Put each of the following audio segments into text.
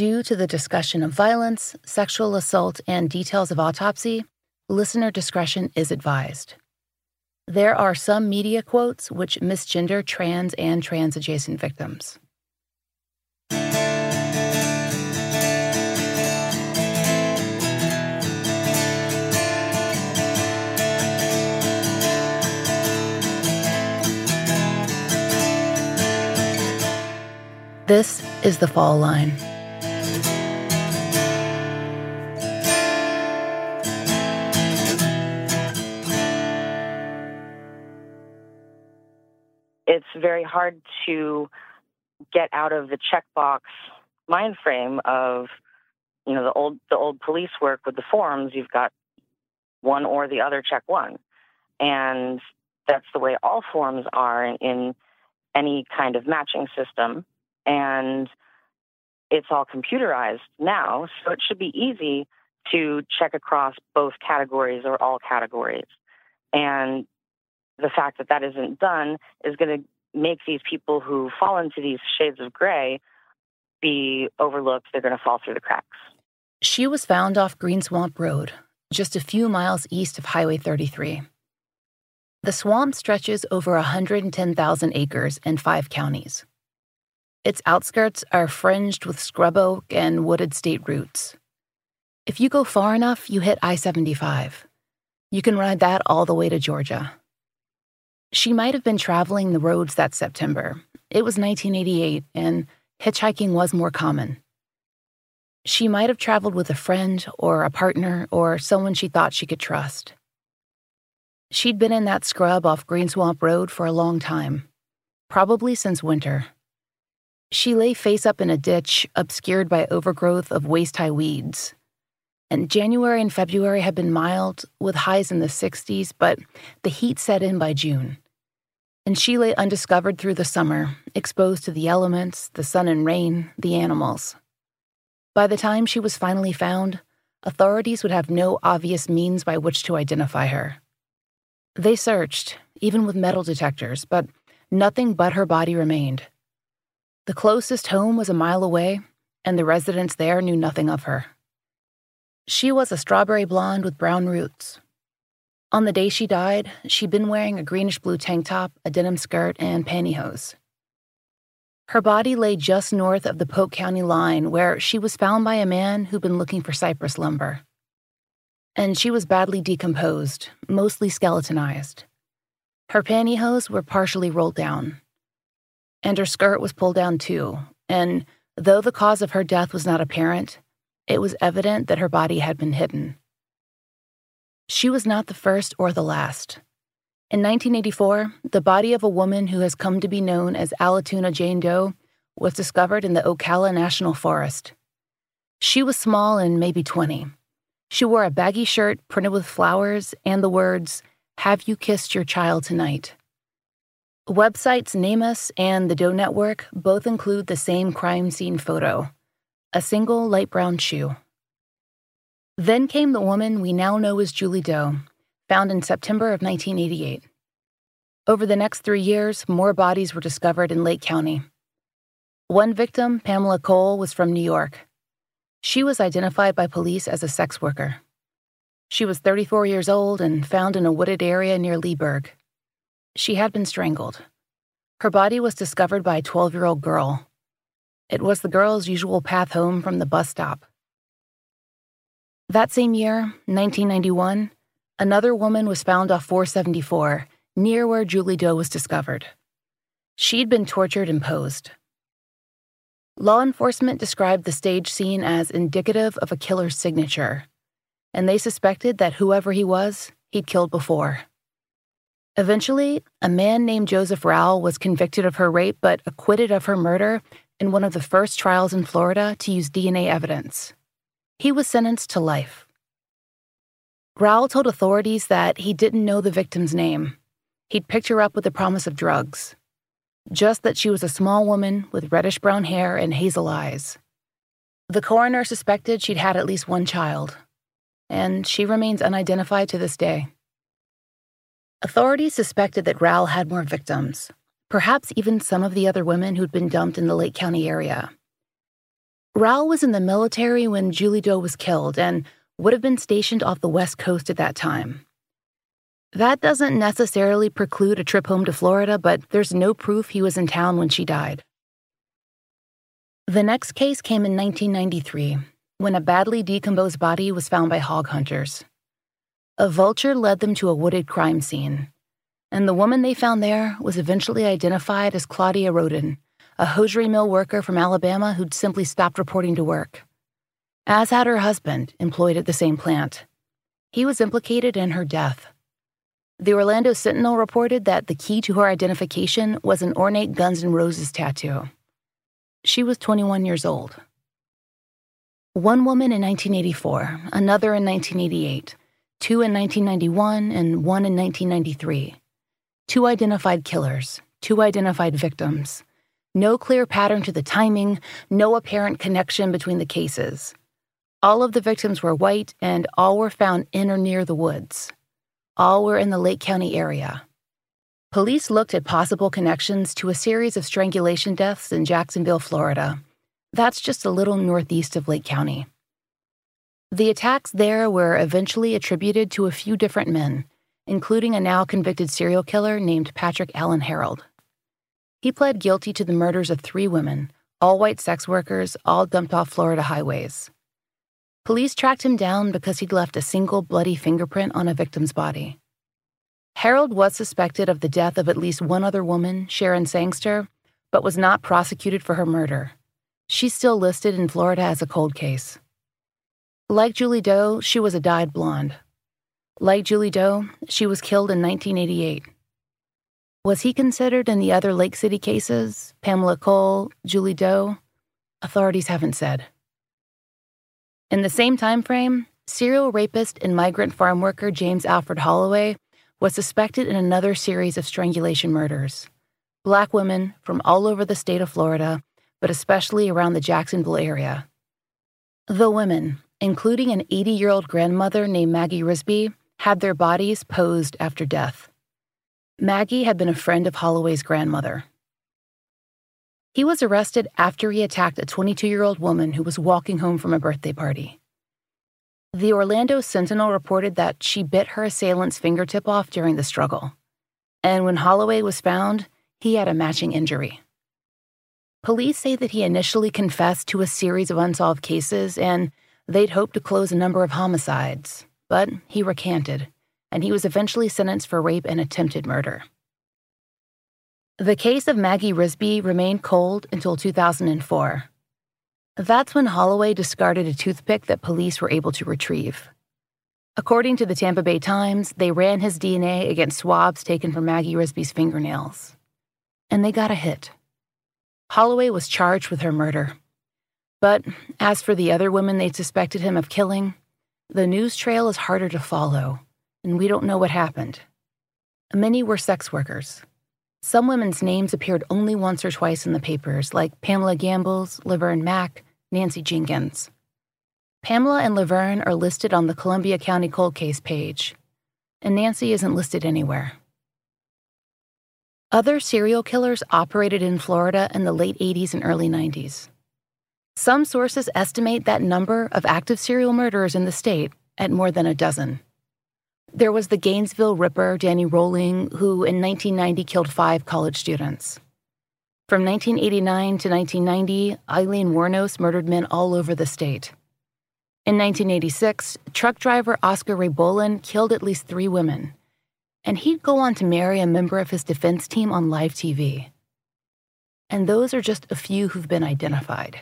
Due to the discussion of violence, sexual assault, and details of autopsy, listener discretion is advised. There are some media quotes which misgender trans and trans adjacent victims. This is the fall line. Very hard to get out of the checkbox mind frame of you know the old the old police work with the forms. You've got one or the other check one. And that's the way all forms are in, in any kind of matching system. And it's all computerized now, so it should be easy to check across both categories or all categories. And the fact that that isn't done is going to make these people who fall into these shades of gray be overlooked. They're going to fall through the cracks. She was found off Green Swamp Road, just a few miles east of Highway 33. The swamp stretches over 110,000 acres in five counties. Its outskirts are fringed with scrub oak and wooded state routes. If you go far enough, you hit I 75. You can ride that all the way to Georgia. She might have been traveling the roads that September. It was 1988, and hitchhiking was more common. She might have traveled with a friend or a partner or someone she thought she could trust. She'd been in that scrub off Green Swamp Road for a long time, probably since winter. She lay face up in a ditch obscured by overgrowth of waist high weeds. And January and February had been mild, with highs in the 60s, but the heat set in by June. And she lay undiscovered through the summer, exposed to the elements, the sun and rain, the animals. By the time she was finally found, authorities would have no obvious means by which to identify her. They searched, even with metal detectors, but nothing but her body remained. The closest home was a mile away, and the residents there knew nothing of her. She was a strawberry blonde with brown roots. On the day she died, she'd been wearing a greenish blue tank top, a denim skirt, and pantyhose. Her body lay just north of the Polk County line, where she was found by a man who'd been looking for cypress lumber. And she was badly decomposed, mostly skeletonized. Her pantyhose were partially rolled down, and her skirt was pulled down too. And though the cause of her death was not apparent, it was evident that her body had been hidden. She was not the first or the last. In 1984, the body of a woman who has come to be known as Allatoona Jane Doe was discovered in the Ocala National Forest. She was small and maybe 20. She wore a baggy shirt printed with flowers and the words, Have you kissed your child tonight? Websites NamUs and the Doe Network both include the same crime scene photo a single light brown shoe. Then came the woman we now know as Julie Doe, found in September of 1988. Over the next three years, more bodies were discovered in Lake County. One victim, Pamela Cole, was from New York. She was identified by police as a sex worker. She was 34 years old and found in a wooded area near Leesburg. She had been strangled. Her body was discovered by a 12 year old girl. It was the girl's usual path home from the bus stop. That same year, 1991, another woman was found off 474, near where Julie Doe was discovered. She'd been tortured and posed. Law enforcement described the stage scene as indicative of a killer's signature, and they suspected that whoever he was, he'd killed before. Eventually, a man named Joseph Rowell was convicted of her rape but acquitted of her murder in one of the first trials in Florida to use DNA evidence. He was sentenced to life. Rowell told authorities that he didn't know the victim's name. He'd picked her up with the promise of drugs. Just that she was a small woman with reddish brown hair and hazel eyes. The coroner suspected she'd had at least one child, and she remains unidentified to this day. Authorities suspected that Rowell had more victims, perhaps even some of the other women who'd been dumped in the Lake County area. Rowell was in the military when Julie Doe was killed and would have been stationed off the West Coast at that time. That doesn't necessarily preclude a trip home to Florida, but there's no proof he was in town when she died. The next case came in 1993 when a badly decomposed body was found by hog hunters. A vulture led them to a wooded crime scene, and the woman they found there was eventually identified as Claudia Roden, a hosiery mill worker from Alabama who'd simply stopped reporting to work. As had her husband, employed at the same plant. He was implicated in her death. The Orlando Sentinel reported that the key to her identification was an ornate Guns N' Roses tattoo. She was 21 years old. One woman in 1984, another in 1988, two in 1991, and one in 1993. Two identified killers, two identified victims. No clear pattern to the timing, no apparent connection between the cases. All of the victims were white, and all were found in or near the woods. All were in the Lake County area. Police looked at possible connections to a series of strangulation deaths in Jacksonville, Florida. That's just a little northeast of Lake County. The attacks there were eventually attributed to a few different men, including a now convicted serial killer named Patrick Allen Harold. He pled guilty to the murders of three women, all white sex workers, all dumped off Florida highways. Police tracked him down because he'd left a single bloody fingerprint on a victim's body. Harold was suspected of the death of at least one other woman, Sharon Sangster, but was not prosecuted for her murder. She's still listed in Florida as a cold case. Like Julie Doe, she was a dyed blonde. Like Julie Doe, she was killed in 1988. Was he considered in the other Lake City cases, Pamela Cole, Julie Doe? Authorities haven't said. In the same time frame, serial rapist and migrant farm worker James Alfred Holloway was suspected in another series of strangulation murders. Black women from all over the state of Florida, but especially around the Jacksonville area. The women, including an 80 year old grandmother named Maggie Risby, had their bodies posed after death. Maggie had been a friend of Holloway's grandmother. He was arrested after he attacked a 22 year old woman who was walking home from a birthday party. The Orlando Sentinel reported that she bit her assailant's fingertip off during the struggle. And when Holloway was found, he had a matching injury. Police say that he initially confessed to a series of unsolved cases and they'd hoped to close a number of homicides, but he recanted, and he was eventually sentenced for rape and attempted murder. The case of Maggie Risby remained cold until 2004. That's when Holloway discarded a toothpick that police were able to retrieve. According to the Tampa Bay Times, they ran his DNA against swabs taken from Maggie Risby's fingernails. And they got a hit. Holloway was charged with her murder. But as for the other women they suspected him of killing, the news trail is harder to follow, and we don't know what happened. Many were sex workers. Some women's names appeared only once or twice in the papers, like Pamela Gambles, Laverne Mack, Nancy Jenkins. Pamela and Laverne are listed on the Columbia County Cold Case page, and Nancy isn't listed anywhere. Other serial killers operated in Florida in the late 80s and early 90s. Some sources estimate that number of active serial murderers in the state at more than a dozen. There was the Gainesville Ripper, Danny Rolling, who in 1990 killed five college students. From 1989 to 1990, Aileen Wuornos murdered men all over the state. In 1986, truck driver Oscar Ray Bolin killed at least three women, and he'd go on to marry a member of his defense team on live TV. And those are just a few who've been identified.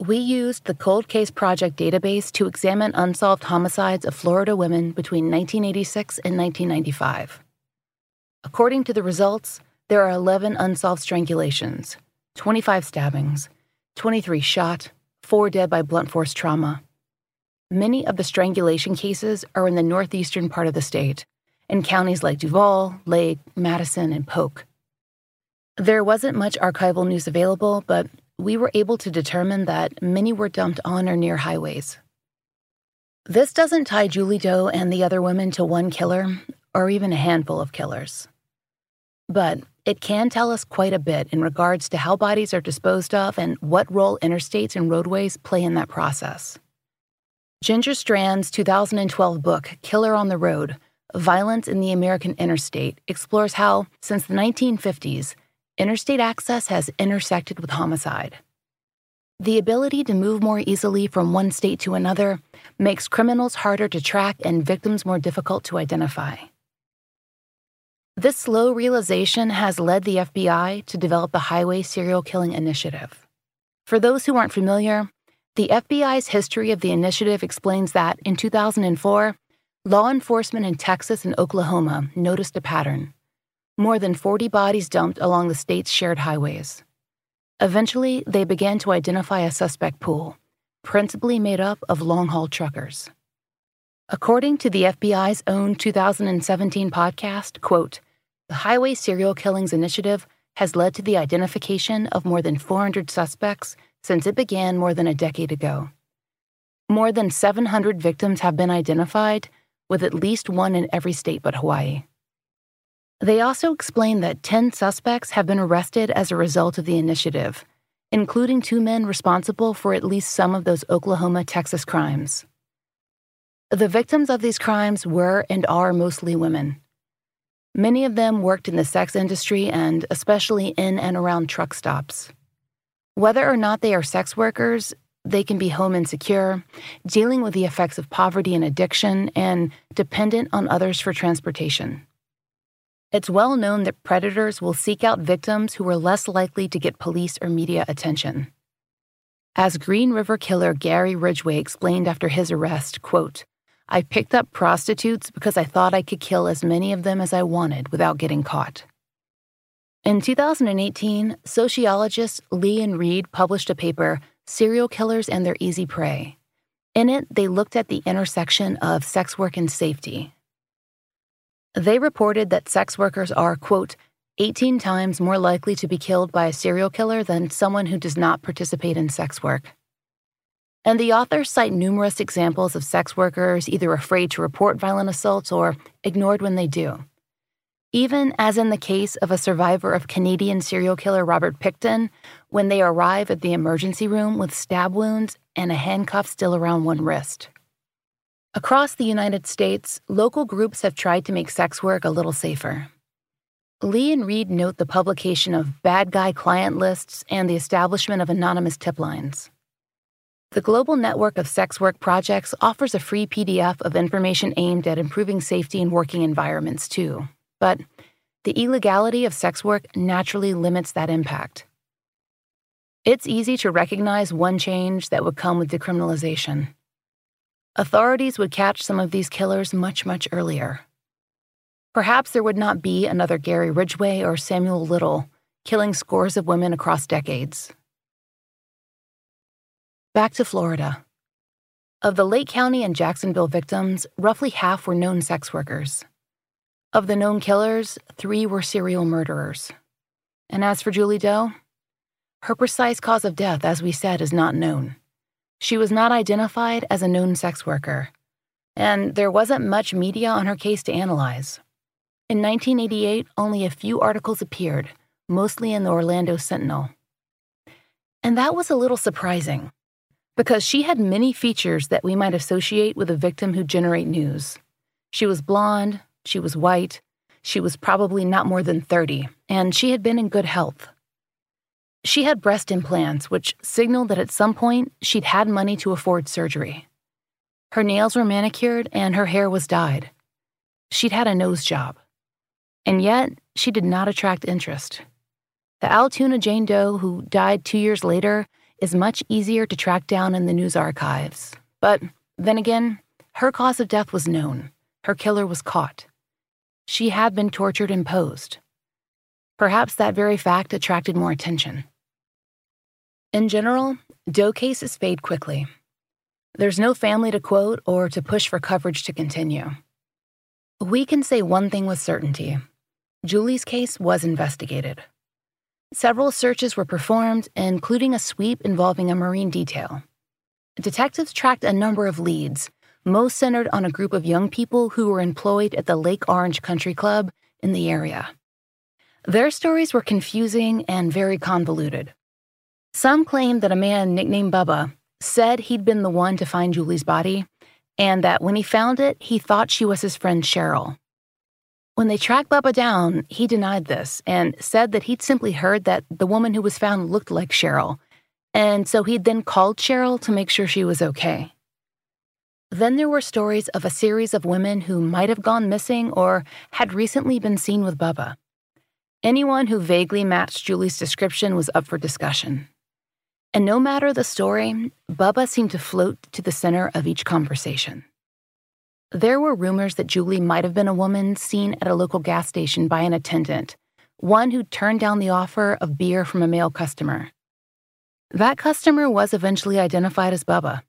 We used the Cold Case Project database to examine unsolved homicides of Florida women between 1986 and 1995. According to the results, there are 11 unsolved strangulations, 25 stabbings, 23 shot, 4 dead by blunt force trauma. Many of the strangulation cases are in the northeastern part of the state, in counties like Duval, Lake, Madison, and Polk. There wasn't much archival news available, but we were able to determine that many were dumped on or near highways. This doesn't tie Julie Doe and the other women to one killer, or even a handful of killers. But it can tell us quite a bit in regards to how bodies are disposed of and what role interstates and roadways play in that process. Ginger Strand's 2012 book, Killer on the Road Violence in the American Interstate, explores how, since the 1950s, interstate access has intersected with homicide. The ability to move more easily from one state to another makes criminals harder to track and victims more difficult to identify. This slow realization has led the FBI to develop the Highway Serial Killing Initiative. For those who aren't familiar, the FBI's history of the initiative explains that in 2004, law enforcement in Texas and Oklahoma noticed a pattern more than 40 bodies dumped along the state's shared highways. Eventually, they began to identify a suspect pool, principally made up of long haul truckers. According to the FBI's own 2017 podcast, quote, the Highway Serial Killings Initiative has led to the identification of more than 400 suspects since it began more than a decade ago. More than 700 victims have been identified, with at least one in every state but Hawaii. They also explain that 10 suspects have been arrested as a result of the initiative, including two men responsible for at least some of those Oklahoma Texas crimes. The victims of these crimes were and are mostly women. Many of them worked in the sex industry and especially in and around truck stops. Whether or not they are sex workers, they can be home insecure, dealing with the effects of poverty and addiction, and dependent on others for transportation. It's well known that predators will seek out victims who are less likely to get police or media attention. As Green River killer Gary Ridgway explained after his arrest, quote, I picked up prostitutes because I thought I could kill as many of them as I wanted without getting caught. In 2018, sociologists Lee and Reed published a paper, Serial Killers and Their Easy Prey. In it, they looked at the intersection of sex work and safety. They reported that sex workers are, quote, 18 times more likely to be killed by a serial killer than someone who does not participate in sex work. And the authors cite numerous examples of sex workers either afraid to report violent assaults or ignored when they do. Even as in the case of a survivor of Canadian serial killer Robert Pickton, when they arrive at the emergency room with stab wounds and a handcuff still around one wrist. Across the United States, local groups have tried to make sex work a little safer. Lee and Reed note the publication of bad guy client lists and the establishment of anonymous tip lines. The Global Network of Sex Work Projects offers a free PDF of information aimed at improving safety in working environments, too. But the illegality of sex work naturally limits that impact. It's easy to recognize one change that would come with decriminalization. Authorities would catch some of these killers much, much earlier. Perhaps there would not be another Gary Ridgway or Samuel Little killing scores of women across decades. Back to Florida. Of the Lake County and Jacksonville victims, roughly half were known sex workers. Of the known killers, three were serial murderers. And as for Julie Doe, her precise cause of death, as we said, is not known. She was not identified as a known sex worker, and there wasn't much media on her case to analyze. In 1988, only a few articles appeared, mostly in the Orlando Sentinel. And that was a little surprising because she had many features that we might associate with a victim who generate news. She was blonde, she was white, she was probably not more than 30, and she had been in good health. She had breast implants, which signaled that at some point she'd had money to afford surgery. Her nails were manicured and her hair was dyed. She'd had a nose job. And yet, she did not attract interest. The Altoona Jane Doe, who died two years later, is much easier to track down in the news archives. But then again, her cause of death was known. Her killer was caught. She had been tortured and posed. Perhaps that very fact attracted more attention. In general, Doe cases fade quickly. There's no family to quote or to push for coverage to continue. We can say one thing with certainty Julie's case was investigated. Several searches were performed, including a sweep involving a marine detail. Detectives tracked a number of leads, most centered on a group of young people who were employed at the Lake Orange Country Club in the area. Their stories were confusing and very convoluted. Some claimed that a man nicknamed Bubba said he'd been the one to find Julie's body, and that when he found it, he thought she was his friend Cheryl. When they tracked Bubba down, he denied this and said that he'd simply heard that the woman who was found looked like Cheryl, and so he'd then called Cheryl to make sure she was okay. Then there were stories of a series of women who might have gone missing or had recently been seen with Bubba. Anyone who vaguely matched Julie's description was up for discussion. And no matter the story, Bubba seemed to float to the center of each conversation. There were rumors that Julie might have been a woman seen at a local gas station by an attendant, one who turned down the offer of beer from a male customer. That customer was eventually identified as Bubba.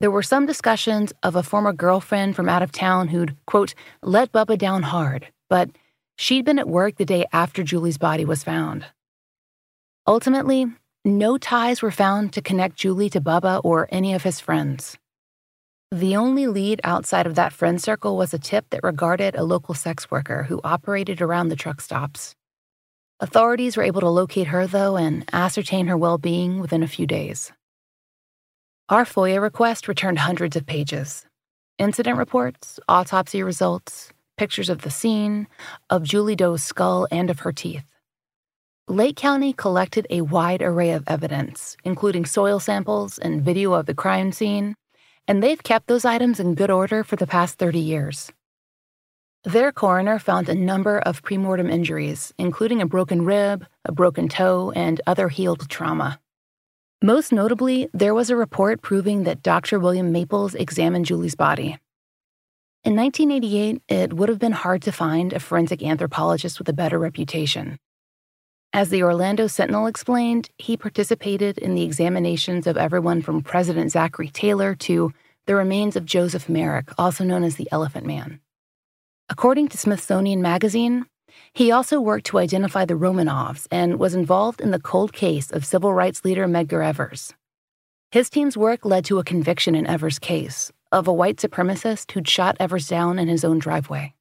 There were some discussions of a former girlfriend from out of town who'd, quote, let Bubba down hard, but she'd been at work the day after Julie's body was found. Ultimately, no ties were found to connect Julie to Bubba or any of his friends. The only lead outside of that friend circle was a tip that regarded a local sex worker who operated around the truck stops. Authorities were able to locate her, though, and ascertain her well being within a few days. Our FOIA request returned hundreds of pages incident reports, autopsy results, pictures of the scene, of Julie Doe's skull, and of her teeth. Lake County collected a wide array of evidence, including soil samples and video of the crime scene, and they've kept those items in good order for the past 30 years. Their coroner found a number of premortem injuries, including a broken rib, a broken toe, and other healed trauma. Most notably, there was a report proving that Dr. William Maples examined Julie's body. In 1988, it would have been hard to find a forensic anthropologist with a better reputation. As the Orlando Sentinel explained, he participated in the examinations of everyone from President Zachary Taylor to the remains of Joseph Merrick, also known as the Elephant Man. According to Smithsonian Magazine, he also worked to identify the Romanovs and was involved in the cold case of civil rights leader Medgar Evers. His team's work led to a conviction in Evers' case of a white supremacist who'd shot Evers down in his own driveway.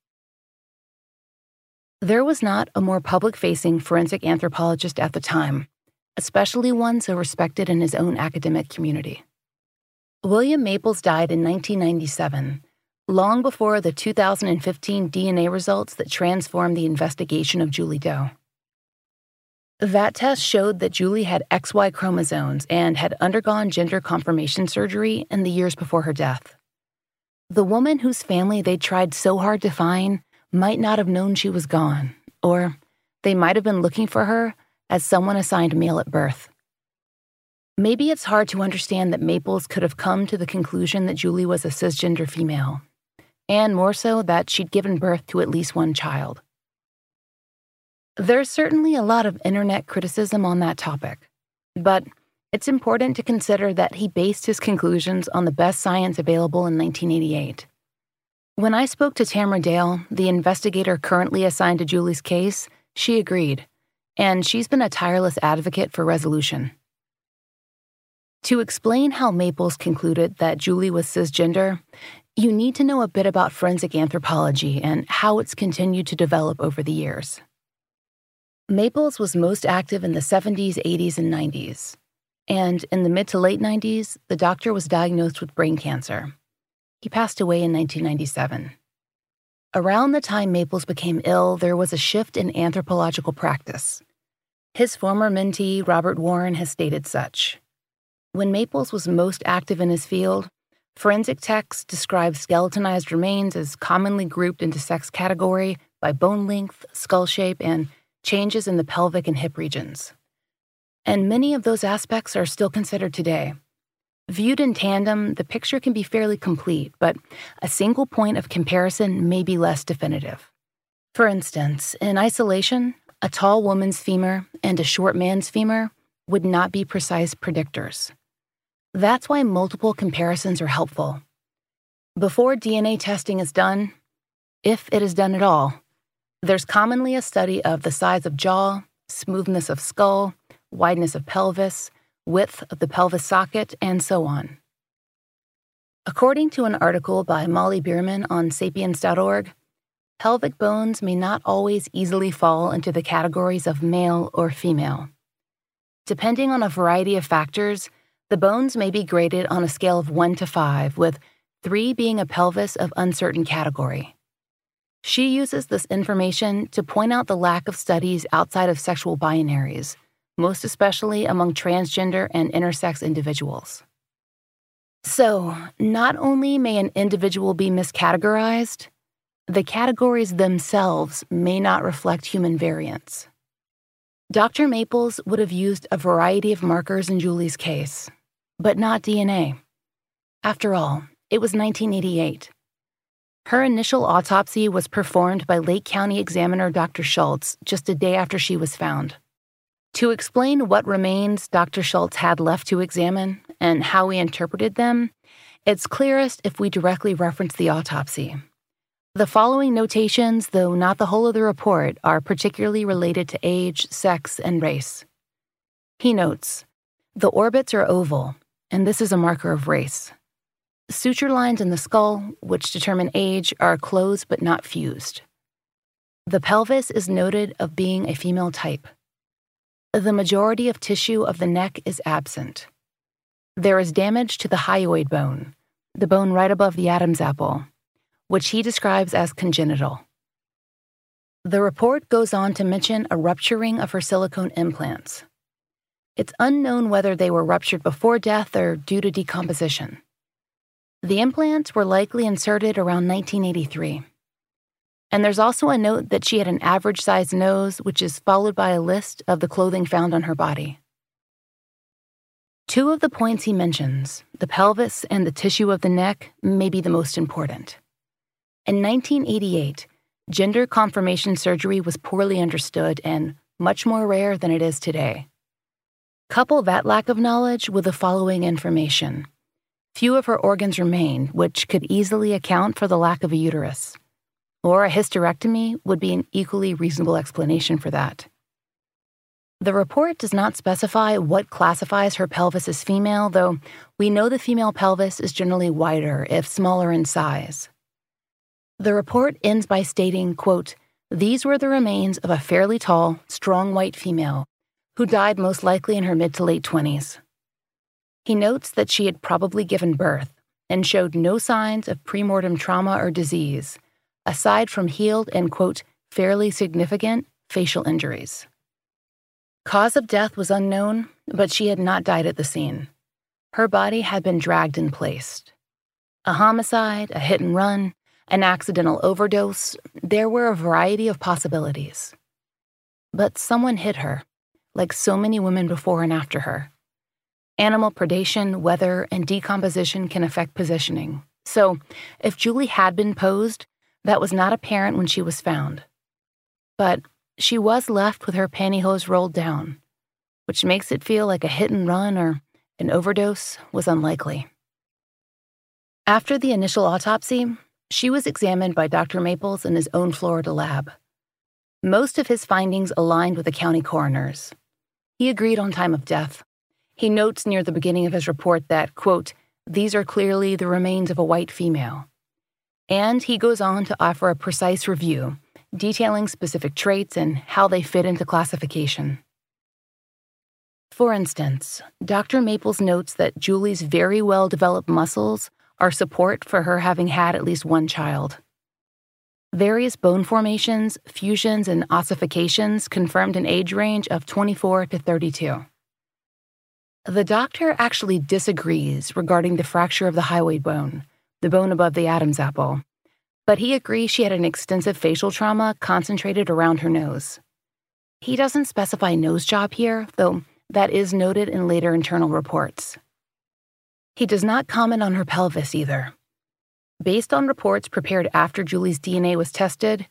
There was not a more public facing forensic anthropologist at the time, especially one so respected in his own academic community. William Maples died in 1997, long before the 2015 DNA results that transformed the investigation of Julie Doe. That test showed that Julie had XY chromosomes and had undergone gender confirmation surgery in the years before her death. The woman whose family they tried so hard to find might not have known she was gone, or they might have been looking for her as someone assigned male at birth. Maybe it's hard to understand that Maples could have come to the conclusion that Julie was a cisgender female, and more so that she'd given birth to at least one child. There's certainly a lot of internet criticism on that topic, but it's important to consider that he based his conclusions on the best science available in 1988. When I spoke to Tamra Dale, the investigator currently assigned to Julie's case, she agreed, and she's been a tireless advocate for resolution. To explain how Maples concluded that Julie was cisgender, you need to know a bit about forensic anthropology and how it's continued to develop over the years. Maples was most active in the 70s, 80s, and 90s. And in the mid to late 90s, the doctor was diagnosed with brain cancer. He passed away in 1997. Around the time Maples became ill, there was a shift in anthropological practice. His former mentee, Robert Warren, has stated such. When Maples was most active in his field, forensic texts describe skeletonized remains as commonly grouped into sex category by bone length, skull shape, and changes in the pelvic and hip regions. And many of those aspects are still considered today. Viewed in tandem, the picture can be fairly complete, but a single point of comparison may be less definitive. For instance, in isolation, a tall woman's femur and a short man's femur would not be precise predictors. That's why multiple comparisons are helpful. Before DNA testing is done, if it is done at all, there's commonly a study of the size of jaw, smoothness of skull, wideness of pelvis, width of the pelvis socket, and so on. According to an article by Molly Bierman on sapiens.org, pelvic bones may not always easily fall into the categories of male or female. Depending on a variety of factors, the bones may be graded on a scale of 1 to 5, with 3 being a pelvis of uncertain category. She uses this information to point out the lack of studies outside of sexual binaries, most especially among transgender and intersex individuals. So, not only may an individual be miscategorized, the categories themselves may not reflect human variance. Dr. Maples would have used a variety of markers in Julie's case, but not DNA. After all, it was 1988. Her initial autopsy was performed by Lake County examiner Dr. Schultz just a day after she was found. To explain what remains Dr. Schultz had left to examine and how he interpreted them, it's clearest if we directly reference the autopsy. The following notations, though not the whole of the report, are particularly related to age, sex, and race. He notes the orbits are oval, and this is a marker of race. Suture lines in the skull, which determine age, are closed but not fused. The pelvis is noted of being a female type. The majority of tissue of the neck is absent. There is damage to the hyoid bone, the bone right above the Adam's apple, which he describes as congenital. The report goes on to mention a rupturing of her silicone implants. It's unknown whether they were ruptured before death or due to decomposition. The implants were likely inserted around 1983. And there's also a note that she had an average sized nose, which is followed by a list of the clothing found on her body. Two of the points he mentions, the pelvis and the tissue of the neck, may be the most important. In 1988, gender confirmation surgery was poorly understood and much more rare than it is today. Couple that lack of knowledge with the following information. Few of her organs remain, which could easily account for the lack of a uterus or a hysterectomy would be an equally reasonable explanation for that. The report does not specify what classifies her pelvis as female, though we know the female pelvis is generally wider, if smaller in size. The report ends by stating, quote, These were the remains of a fairly tall, strong white female who died most likely in her mid to late 20s. He notes that she had probably given birth and showed no signs of premortem trauma or disease, aside from healed and, quote, fairly significant facial injuries. Cause of death was unknown, but she had not died at the scene. Her body had been dragged and placed. A homicide, a hit and run, an accidental overdose, there were a variety of possibilities. But someone hit her, like so many women before and after her. Animal predation, weather, and decomposition can affect positioning. So, if Julie had been posed, that was not apparent when she was found. But she was left with her pantyhose rolled down, which makes it feel like a hit and run or an overdose was unlikely. After the initial autopsy, she was examined by Dr. Maples in his own Florida lab. Most of his findings aligned with the county coroner's. He agreed on time of death. He notes near the beginning of his report that, quote, these are clearly the remains of a white female. And he goes on to offer a precise review, detailing specific traits and how they fit into classification. For instance, Dr. Maples notes that Julie's very well developed muscles are support for her having had at least one child. Various bone formations, fusions, and ossifications confirmed an age range of 24 to 32. The doctor actually disagrees regarding the fracture of the hyoid bone, the bone above the Adam's apple. But he agrees she had an extensive facial trauma concentrated around her nose. He doesn't specify nose job here, though that is noted in later internal reports. He does not comment on her pelvis either. Based on reports prepared after Julie's DNA was tested,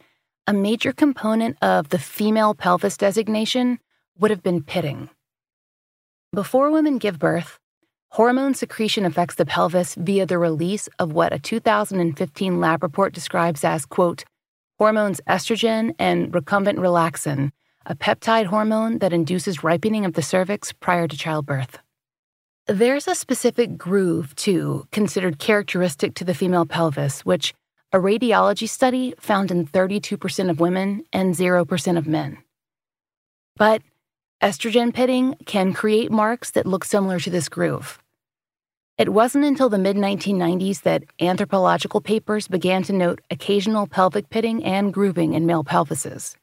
a major component of the female pelvis designation would have been pitting. Before women give birth, Hormone secretion affects the pelvis via the release of what a 2015 lab report describes as, quote, hormones estrogen and recombinant relaxin, a peptide hormone that induces ripening of the cervix prior to childbirth. There's a specific groove, too, considered characteristic to the female pelvis, which a radiology study found in 32% of women and 0% of men. But estrogen pitting can create marks that look similar to this groove. It wasn't until the mid 1990s that anthropological papers began to note occasional pelvic pitting and grooving in male pelvises.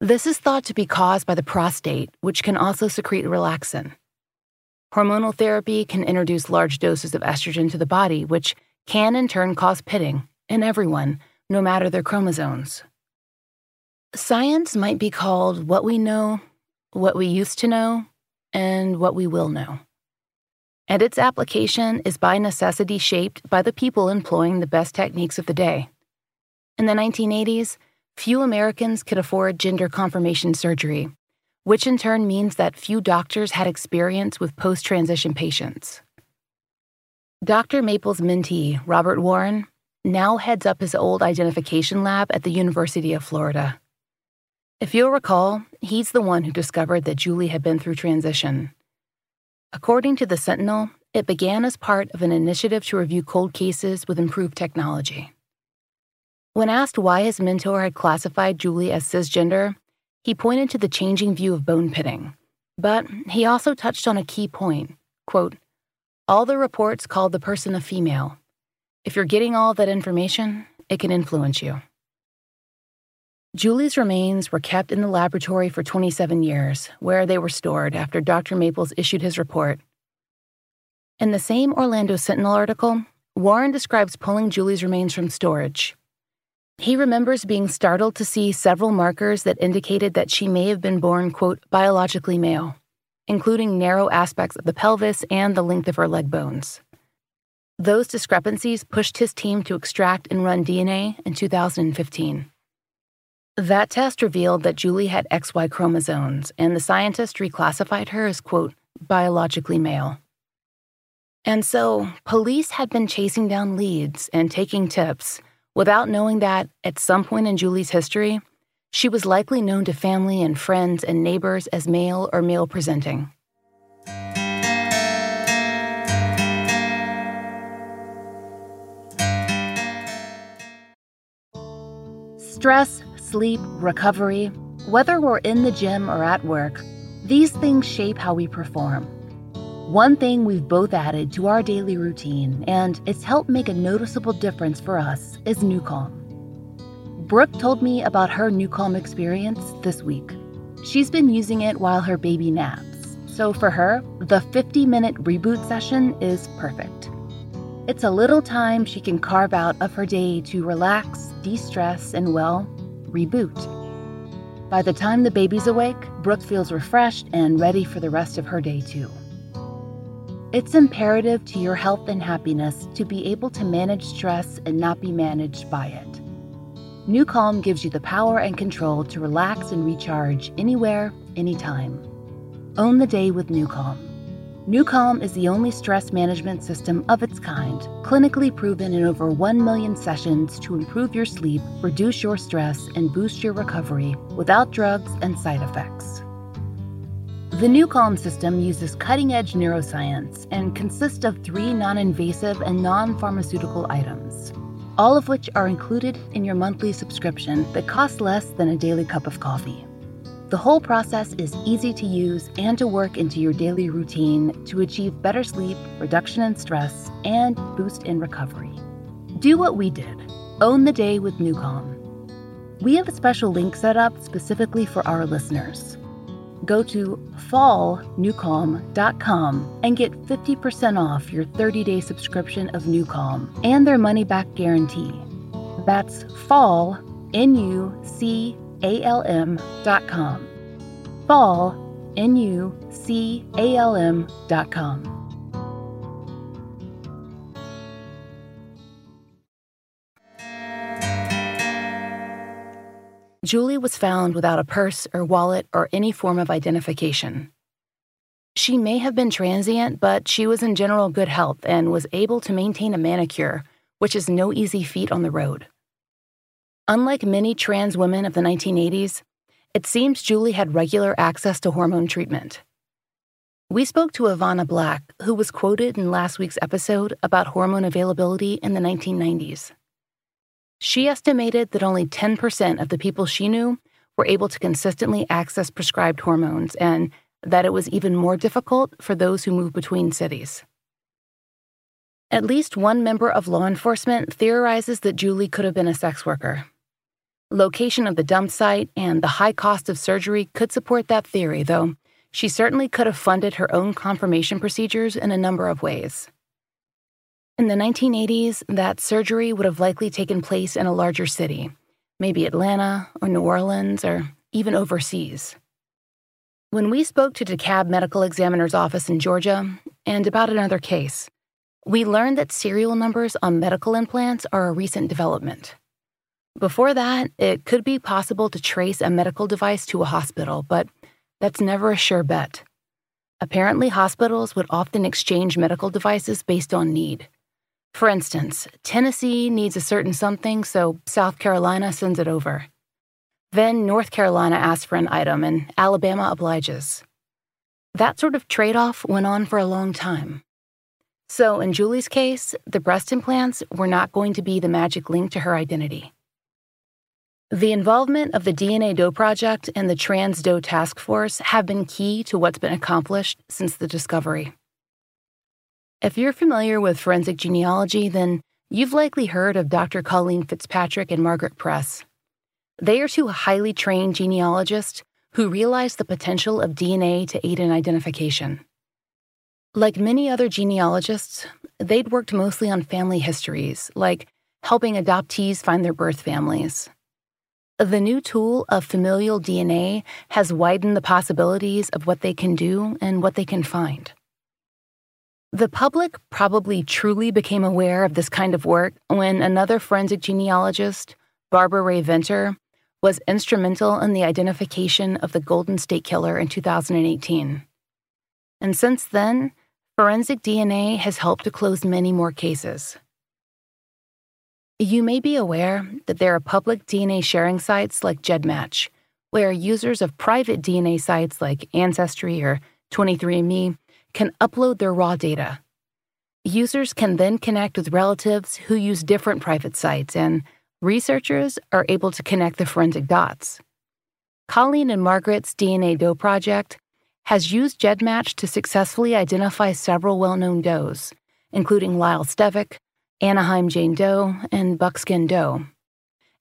This is thought to be caused by the prostate, which can also secrete relaxin. Hormonal therapy can introduce large doses of estrogen to the body, which can in turn cause pitting in everyone, no matter their chromosomes. Science might be called what we know, what we used to know, and what we will know. And its application is by necessity shaped by the people employing the best techniques of the day. In the 1980s, few Americans could afford gender confirmation surgery, which in turn means that few doctors had experience with post transition patients. Dr. Maple's mentee, Robert Warren, now heads up his old identification lab at the University of Florida. If you'll recall, he's the one who discovered that Julie had been through transition. According to the Sentinel, it began as part of an initiative to review cold cases with improved technology. When asked why his mentor had classified Julie as cisgender, he pointed to the changing view of bone pitting. But he also touched on a key point quote, All the reports called the person a female. If you're getting all that information, it can influence you. Julie's remains were kept in the laboratory for 27 years, where they were stored after Dr. Maples issued his report. In the same Orlando Sentinel article, Warren describes pulling Julie's remains from storage. He remembers being startled to see several markers that indicated that she may have been born, quote, biologically male, including narrow aspects of the pelvis and the length of her leg bones. Those discrepancies pushed his team to extract and run DNA in 2015. That test revealed that Julie had XY chromosomes, and the scientist reclassified her as, quote, biologically male. And so, police had been chasing down leads and taking tips without knowing that, at some point in Julie's history, she was likely known to family and friends and neighbors as male or male presenting. Stress sleep, recovery, whether we're in the gym or at work, these things shape how we perform. One thing we've both added to our daily routine, and it's helped make a noticeable difference for us, is NuCalm. Brooke told me about her NuCalm experience this week. She's been using it while her baby naps, so for her, the 50 minute reboot session is perfect. It's a little time she can carve out of her day to relax, de stress, and well, reboot. By the time the baby's awake, Brooke feels refreshed and ready for the rest of her day, too. It's imperative to your health and happiness to be able to manage stress and not be managed by it. NuCalm gives you the power and control to relax and recharge anywhere, anytime. Own the day with NuCalm. NuCalm is the only stress management system of its kind, clinically proven in over 1 million sessions to improve your sleep, reduce your stress, and boost your recovery without drugs and side effects. The NuCalm system uses cutting edge neuroscience and consists of three non invasive and non pharmaceutical items, all of which are included in your monthly subscription that costs less than a daily cup of coffee. The whole process is easy to use and to work into your daily routine to achieve better sleep, reduction in stress, and boost in recovery. Do what we did own the day with NuCalm. We have a special link set up specifically for our listeners. Go to fallnucalm.com and get 50% off your 30 day subscription of NuCalm and their money back guarantee. That's fall, N U C a-L-M dot com. Fall, N-U-C-A-L-M dot com. Julie was found without a purse or wallet or any form of identification. She may have been transient, but she was in general good health and was able to maintain a manicure, which is no easy feat on the road. Unlike many trans women of the 1980s, it seems Julie had regular access to hormone treatment. We spoke to Ivana Black, who was quoted in last week's episode about hormone availability in the 1990s. She estimated that only 10% of the people she knew were able to consistently access prescribed hormones, and that it was even more difficult for those who move between cities. At least one member of law enforcement theorizes that Julie could have been a sex worker. Location of the dump site and the high cost of surgery could support that theory, though she certainly could have funded her own confirmation procedures in a number of ways. In the 1980s, that surgery would have likely taken place in a larger city, maybe Atlanta or New Orleans or even overseas. When we spoke to DeKalb Medical Examiner's office in Georgia and about another case, we learned that serial numbers on medical implants are a recent development. Before that, it could be possible to trace a medical device to a hospital, but that's never a sure bet. Apparently, hospitals would often exchange medical devices based on need. For instance, Tennessee needs a certain something, so South Carolina sends it over. Then North Carolina asks for an item, and Alabama obliges. That sort of trade off went on for a long time. So, in Julie's case, the breast implants were not going to be the magic link to her identity. The involvement of the DNA Doe Project and the Trans Doe Task Force have been key to what's been accomplished since the discovery. If you're familiar with forensic genealogy, then you've likely heard of Dr. Colleen Fitzpatrick and Margaret Press. They are two highly trained genealogists who realized the potential of DNA to aid in identification. Like many other genealogists, they'd worked mostly on family histories, like helping adoptees find their birth families. The new tool of familial DNA has widened the possibilities of what they can do and what they can find. The public probably truly became aware of this kind of work when another forensic genealogist, Barbara Rae-Venter, was instrumental in the identification of the Golden State Killer in 2018. And since then, Forensic DNA has helped to close many more cases. You may be aware that there are public DNA sharing sites like GEDmatch, where users of private DNA sites like Ancestry or 23andMe can upload their raw data. Users can then connect with relatives who use different private sites, and researchers are able to connect the forensic dots. Colleen and Margaret's DNA Doe project has used GEDmatch to successfully identify several well known does, including Lyle Stevick, Anaheim Jane Doe, and Buckskin Doe.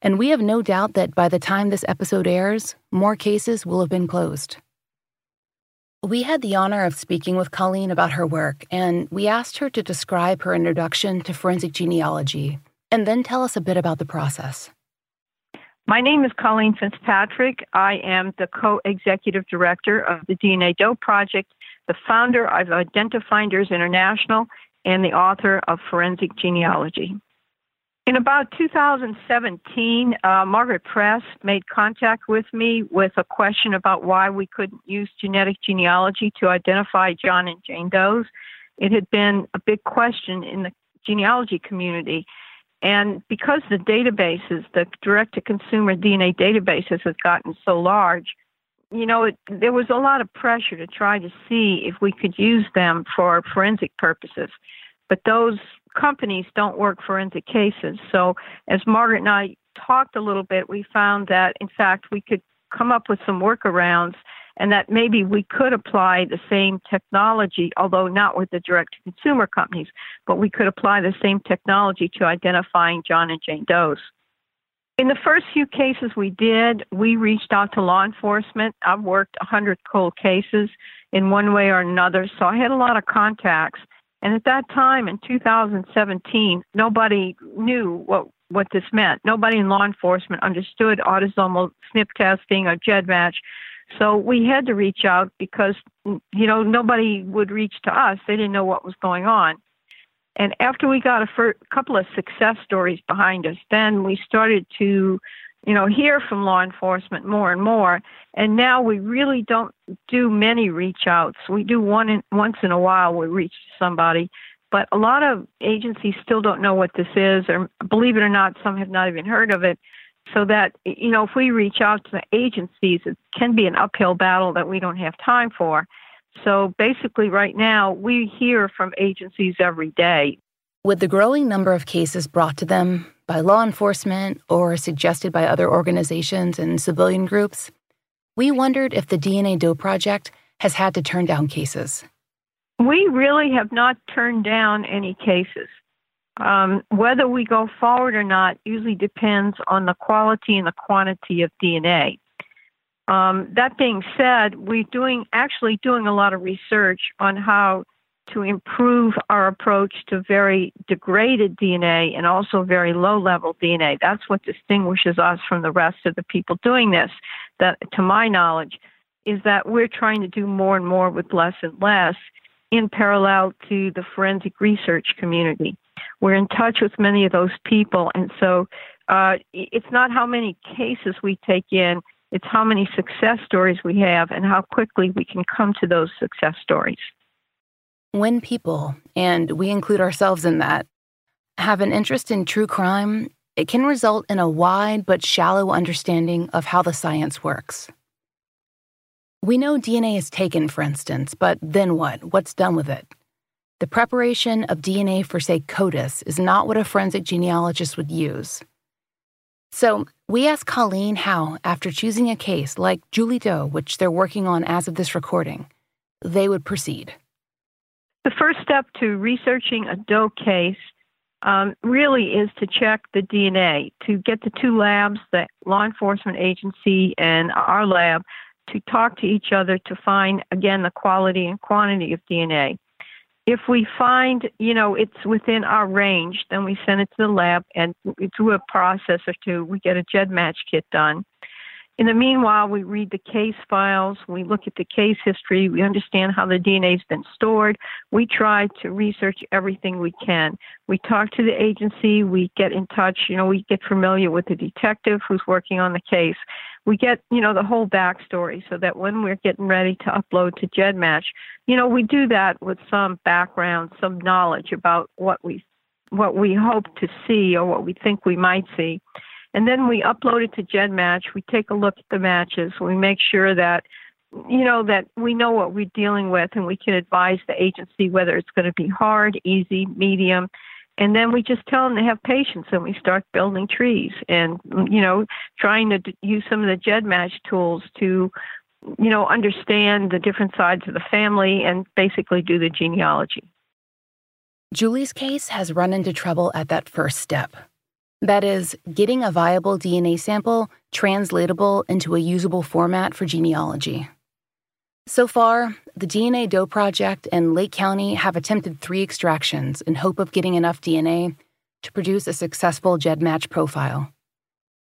And we have no doubt that by the time this episode airs, more cases will have been closed. We had the honor of speaking with Colleen about her work, and we asked her to describe her introduction to forensic genealogy and then tell us a bit about the process. My name is Colleen Fitzpatrick. I am the co executive director of the DNA Doe Project, the founder of Identifinders International, and the author of Forensic Genealogy. In about 2017, uh, Margaret Press made contact with me with a question about why we couldn't use genetic genealogy to identify John and Jane Does. It had been a big question in the genealogy community. And because the databases, the direct to consumer DNA databases, has gotten so large, you know, it, there was a lot of pressure to try to see if we could use them for forensic purposes. But those companies don't work forensic cases. So, as Margaret and I talked a little bit, we found that, in fact, we could come up with some workarounds and that maybe we could apply the same technology, although not with the direct to consumer companies, but we could apply the same technology to identifying John and Jane Doe's. In the first few cases we did, we reached out to law enforcement. I've worked 100 cold cases in one way or another, so I had a lot of contacts. And at that time in 2017, nobody knew what, what this meant. Nobody in law enforcement understood autosomal SNP testing or GEDmatch. So we had to reach out because, you know, nobody would reach to us. They didn't know what was going on. And after we got a couple of success stories behind us, then we started to, you know, hear from law enforcement more and more. And now we really don't do many reach outs. We do one in, once in a while. We reach somebody, but a lot of agencies still don't know what this is, or believe it or not, some have not even heard of it so that you know if we reach out to the agencies it can be an uphill battle that we don't have time for so basically right now we hear from agencies every day with the growing number of cases brought to them by law enforcement or suggested by other organizations and civilian groups, we wondered if the DNA Doe Project has had to turn down cases. We really have not turned down any cases. Um, whether we go forward or not usually depends on the quality and the quantity of DNA. Um, that being said, we're doing actually doing a lot of research on how to improve our approach to very degraded DNA and also very low level DNA. That's what distinguishes us from the rest of the people doing this. That, to my knowledge, is that we're trying to do more and more with less and less in parallel to the forensic research community. We're in touch with many of those people, and so uh, it's not how many cases we take in, it's how many success stories we have and how quickly we can come to those success stories. When people, and we include ourselves in that, have an interest in true crime, it can result in a wide but shallow understanding of how the science works. We know DNA is taken, for instance, but then what? What's done with it? The preparation of DNA for, say, CODIS is not what a forensic genealogist would use. So, we asked Colleen how, after choosing a case like Julie Doe, which they're working on as of this recording, they would proceed. The first step to researching a Doe case um, really is to check the DNA, to get the two labs, the law enforcement agency and our lab, to talk to each other to find, again, the quality and quantity of DNA. If we find, you know, it's within our range, then we send it to the lab and through a process or two, we get a GEDmatch kit done. In the meanwhile, we read the case files, we look at the case history, we understand how the DNA's been stored. We try to research everything we can. We talk to the agency, we get in touch, you know, we get familiar with the detective who's working on the case. We get, you know, the whole backstory so that when we're getting ready to upload to GEDmatch, you know, we do that with some background, some knowledge about what we what we hope to see or what we think we might see. And then we upload it to GEDmatch. We take a look at the matches. We make sure that you know that we know what we're dealing with and we can advise the agency whether it's going to be hard, easy, medium. And then we just tell them to have patience and we start building trees and, you know, trying to use some of the GEDmatch tools to, you know, understand the different sides of the family and basically do the genealogy. Julie's case has run into trouble at that first step. That is, getting a viable DNA sample translatable into a usable format for genealogy. So far, the DNA Doe Project and Lake County have attempted three extractions in hope of getting enough DNA to produce a successful GEDmatch profile.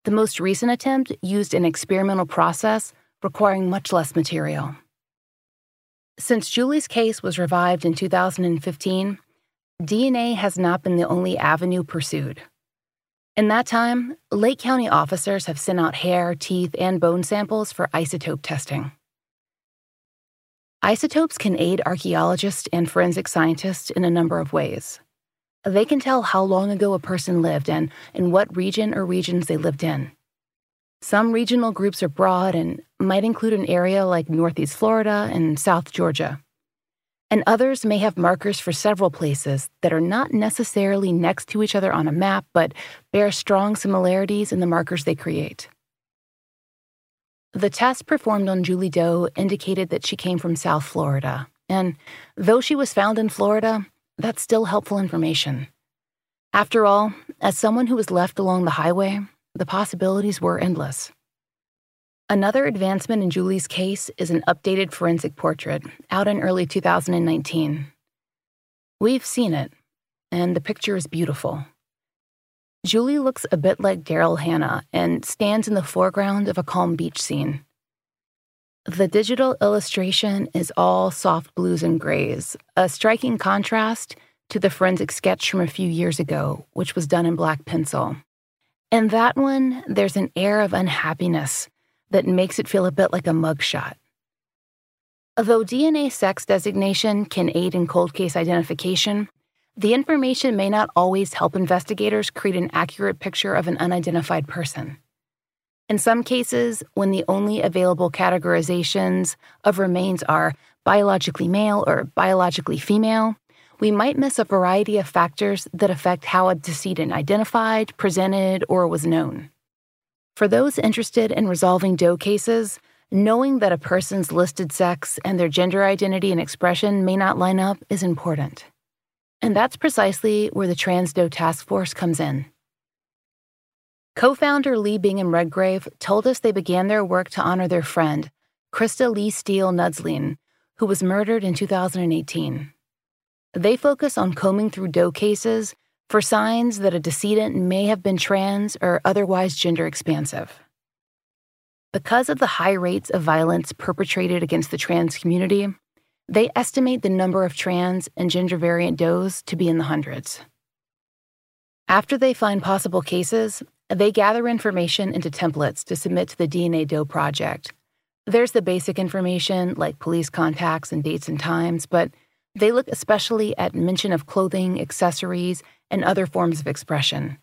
The most recent attempt used an experimental process requiring much less material. Since Julie's case was revived in 2015, DNA has not been the only avenue pursued. In that time, Lake County officers have sent out hair, teeth, and bone samples for isotope testing. Isotopes can aid archaeologists and forensic scientists in a number of ways. They can tell how long ago a person lived and in what region or regions they lived in. Some regional groups are broad and might include an area like Northeast Florida and South Georgia and others may have markers for several places that are not necessarily next to each other on a map, but bear strong similarities in the markers they create. The test performed on Julie Doe indicated that she came from South Florida, and though she was found in Florida, that's still helpful information. After all, as someone who was left along the highway, the possibilities were endless. Another advancement in Julie's case is an updated forensic portrait out in early 2019. We've seen it, and the picture is beautiful. Julie looks a bit like Daryl Hannah and stands in the foreground of a calm beach scene. The digital illustration is all soft blues and grays, a striking contrast to the forensic sketch from a few years ago, which was done in black pencil. In that one, there's an air of unhappiness that makes it feel a bit like a mugshot. Although DNA sex designation can aid in cold case identification, the information may not always help investigators create an accurate picture of an unidentified person. In some cases, when the only available categorizations of remains are biologically male or biologically female, we might miss a variety of factors that affect how a decedent identified, presented, or was known. For those interested in resolving DOE cases, knowing that a person's listed sex and their gender identity and expression may not line up is important. And that's precisely where the Trans DOE Task Force comes in. Co founder Lee Bingham Redgrave told us they began their work to honor their friend, Christa Leigh Steele-Knudslien, who was murdered in 2018. They focus on combing through DOE cases for signs that a decedent may have been trans or otherwise gender expansive. Because of the high rates of violence perpetrated against the trans community, they estimate the number of trans and gender variant DOEs to be in the hundreds. After they find possible cases, they gather information into templates to submit to the DNA DOE project. There's the basic information like police contacts and dates and times, but they look especially at mention of clothing, accessories, and other forms of expression.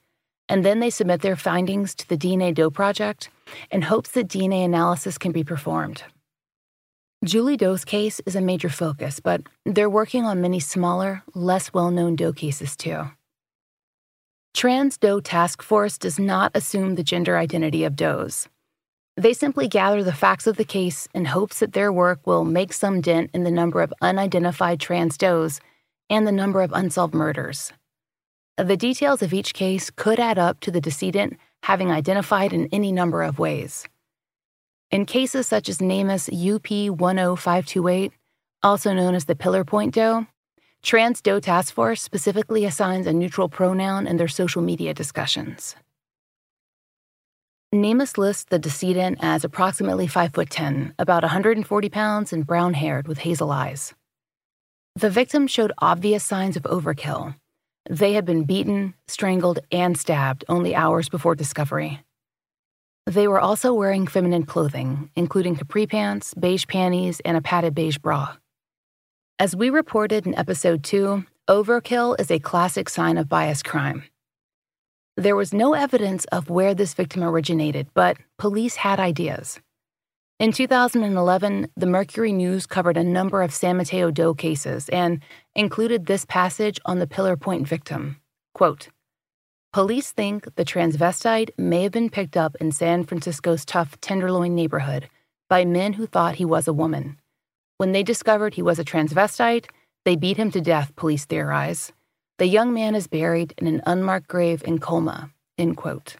And then they submit their findings to the DNA DOE project in hopes that DNA analysis can be performed. Julie Doe's case is a major focus, but they're working on many smaller, less well known DOE cases too. Trans DOE Task Force does not assume the gender identity of DOEs. They simply gather the facts of the case in hopes that their work will make some dent in the number of unidentified trans DOEs and the number of unsolved murders. The details of each case could add up to the decedent having identified in any number of ways. In cases such as NamUs UP 10528, also known as the Pillar Point DOE, Trans DOE Task Force specifically assigns a neutral pronoun in their social media discussions. NamUs lists the decedent as approximately 5 foot 10, about 140 pounds, and brown haired with hazel eyes. The victim showed obvious signs of overkill, they had been beaten, strangled, and stabbed only hours before discovery. They were also wearing feminine clothing, including capri pants, beige panties, and a padded beige bra. As we reported in episode 2, overkill is a classic sign of bias crime. There was no evidence of where this victim originated, but police had ideas. In 2011, the Mercury News covered a number of San Mateo DOE cases and included this passage on the Pillar Point victim. Quote, Police think the transvestite may have been picked up in San Francisco's tough Tenderloin neighborhood by men who thought he was a woman. When they discovered he was a transvestite, they beat him to death, police theorize. The young man is buried in an unmarked grave in Colma. End quote.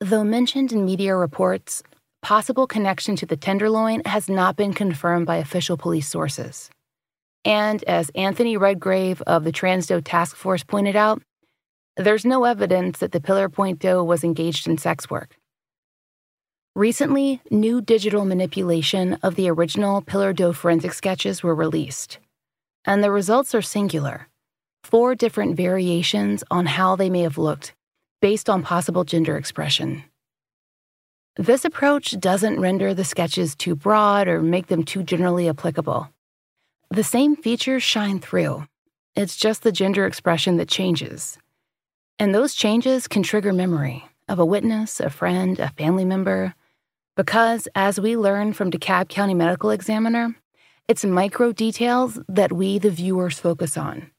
Though mentioned in media reports, possible connection to the Tenderloin has not been confirmed by official police sources. And as Anthony Redgrave of the Trans Doe Task Force pointed out, there's no evidence that the Pillar Point DOE was engaged in sex work. Recently, new digital manipulation of the original Pillar DOE forensic sketches were released, and the results are singular four different variations on how they may have looked based on possible gender expression. This approach doesn't render the sketches too broad or make them too generally applicable. The same features shine through. It's just the gender expression that changes. And those changes can trigger memory of a witness, a friend, a family member. Because, as we learn from DeKalb County Medical Examiner, it's micro details that we, the viewers, focus on.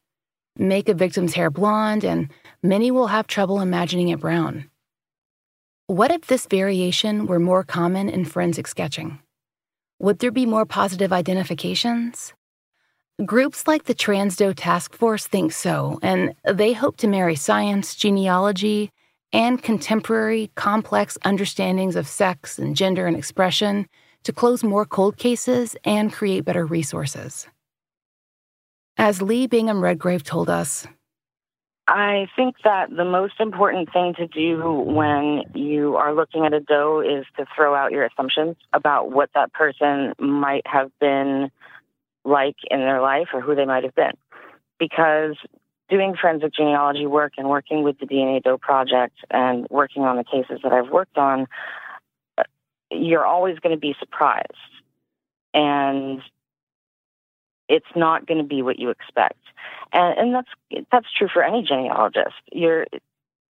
Make a victim's hair blonde, and many will have trouble imagining it brown. What if this variation were more common in forensic sketching? Would there be more positive identifications? Groups like the Trans Doe Task Force think so, and they hope to marry science, genealogy, and contemporary, complex understandings of sex and gender and expression to close more cold cases and create better resources. As Lee Bingham Redgrave told us, I think that the most important thing to do when you are looking at a DOE is to throw out your assumptions about what that person might have been like in their life or who they might have been. Because doing forensic genealogy work and working with the DNA DOE project and working on the cases that I've worked on, uh, you're always going to be surprised. And it's not going to be what you expect and, and that's that's true for any genealogist. You're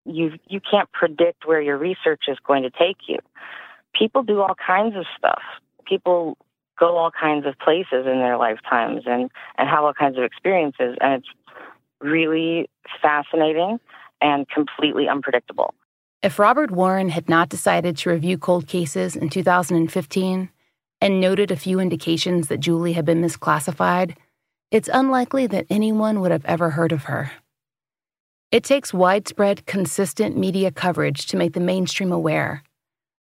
you you can't predict where your research is going to take you. People do all kinds of stuff. People go all kinds of places in their lifetimes and, and have all kinds of experiences. And it's really fascinating and completely unpredictable. If Robert Warren had not decided to review cold cases in 2015 and noted a few indications that Julie had been misclassified, it's unlikely that anyone would have ever heard of her. It takes widespread, consistent media coverage to make the mainstream aware,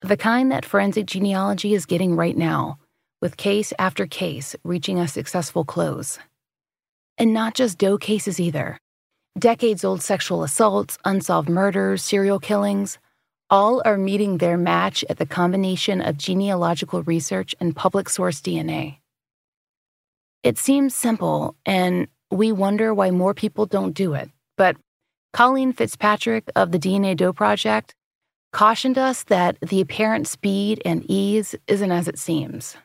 the kind that forensic genealogy is getting right now, with case after case reaching a successful close. And not just Doe cases either decades old sexual assaults, unsolved murders, serial killings, all are meeting their match at the combination of genealogical research and public source DNA. It seems simple, and we wonder why more people don't do it. But Colleen Fitzpatrick of the DNA Doe Project cautioned us that the apparent speed and ease isn't as it seems.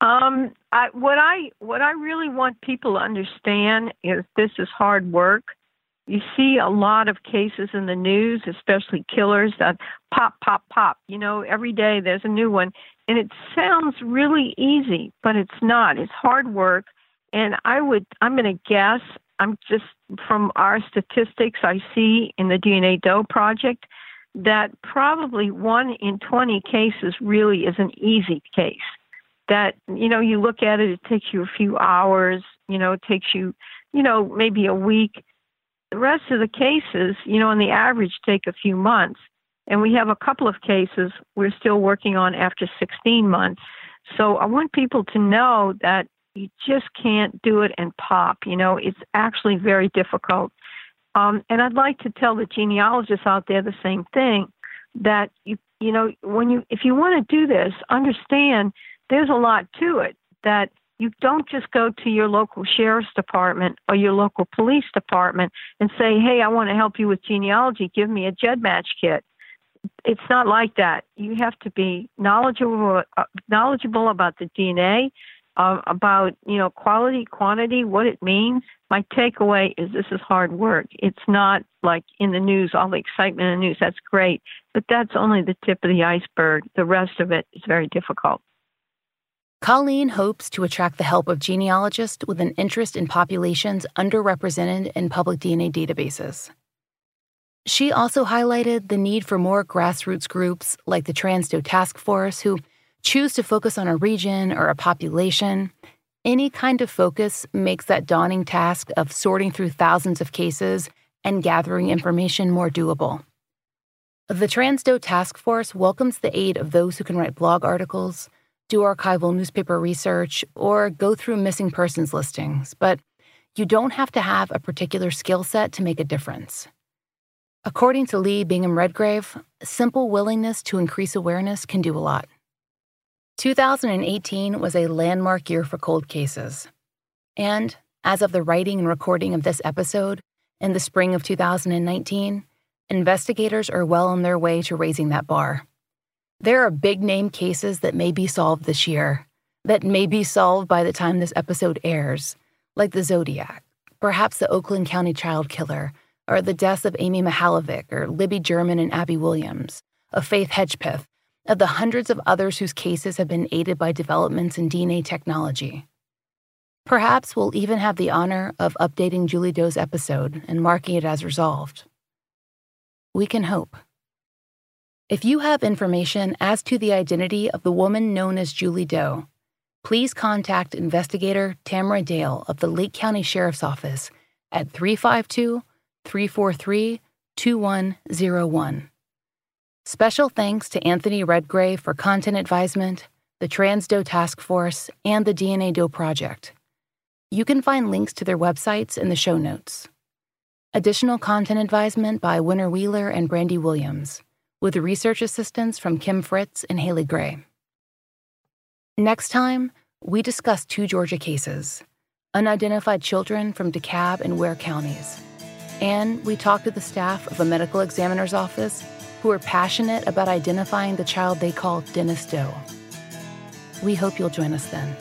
Um, I, what I what I really want people to understand is this is hard work you see a lot of cases in the news, especially killers that pop, pop, pop. You know, every day there's a new one. And it sounds really easy, but it's not. It's hard work. And I would, I'm going to guess, I'm just from our statistics I see in the DNA Doe project, that probably one in 20 cases really is an easy case. That, you know, you look at it, it takes you a few hours, you know, it takes you, you know, maybe a week the rest of the cases, you know, on the average, take a few months. And we have a couple of cases we're still working on after 16 months. So I want people to know that you just can't do it and pop. You know, it's actually very difficult. Um, and I'd like to tell the genealogists out there the same thing that you you know when you if you want to do this, understand there's a lot to it. That you don't just go to your local sheriff's department or your local police department and say, hey, I want to help you with genealogy. Give me a GEDmatch kit. It's not like that. You have to be knowledgeable, uh, knowledgeable about the DNA, uh, about you know quality, quantity, what it means. My takeaway is this is hard work. It's not like in the news, all the excitement in the news. That's great, but that's only the tip of the iceberg. The rest of it is very difficult. Colleen hopes to attract the help of genealogists with an interest in populations underrepresented in public DNA databases. She also highlighted the need for more grassroots groups like the Trans Doe Task Force who choose to focus on a region or a population. Any kind of focus makes that daunting task of sorting through thousands of cases and gathering information more doable. The Trans Doe Task Force welcomes the aid of those who can write blog articles do archival newspaper research, or go through missing persons listings, but you don't have to have a particular skill set to make a difference. According to Lee Bingham Redgrave, simple willingness to increase awareness can do a lot. 2018 was a landmark year for cold cases. And as of the writing and recording of this episode, in the spring of 2019, investigators are well on their way to raising that bar. There are big name cases that may be solved this year, that may be solved by the time this episode airs, like the Zodiac, perhaps the Oakland County child killer, or the deaths of Amy Mihaljevic or Libby German and Abby Williams, of Faith Hedgepeth, of the hundreds of others whose cases have been aided by developments in DNA technology. Perhaps we'll even have the honor of updating Julie Doe's episode and marking it as resolved. We can hope. If you have information as to the identity of the woman known as Julie Doe, please contact investigator Tamara Dale of the Lake County Sheriff's Office at 352 343 2101. Special thanks to Anthony Redgrave for content advisement, the Trans Doe Task Force, and the DNA Doe Project. You can find links to their websites in the show notes. Additional content advisement by Winter Wheeler and Brandy Williams with research assistance from Kim Fritz and Haley Gray. Next time, we discuss two Georgia cases unidentified children from DeKalb and Ware counties. And we talk to the staff of a medical examiner's office who are passionate about identifying the child they call Dennis Doe. We hope you'll join us then.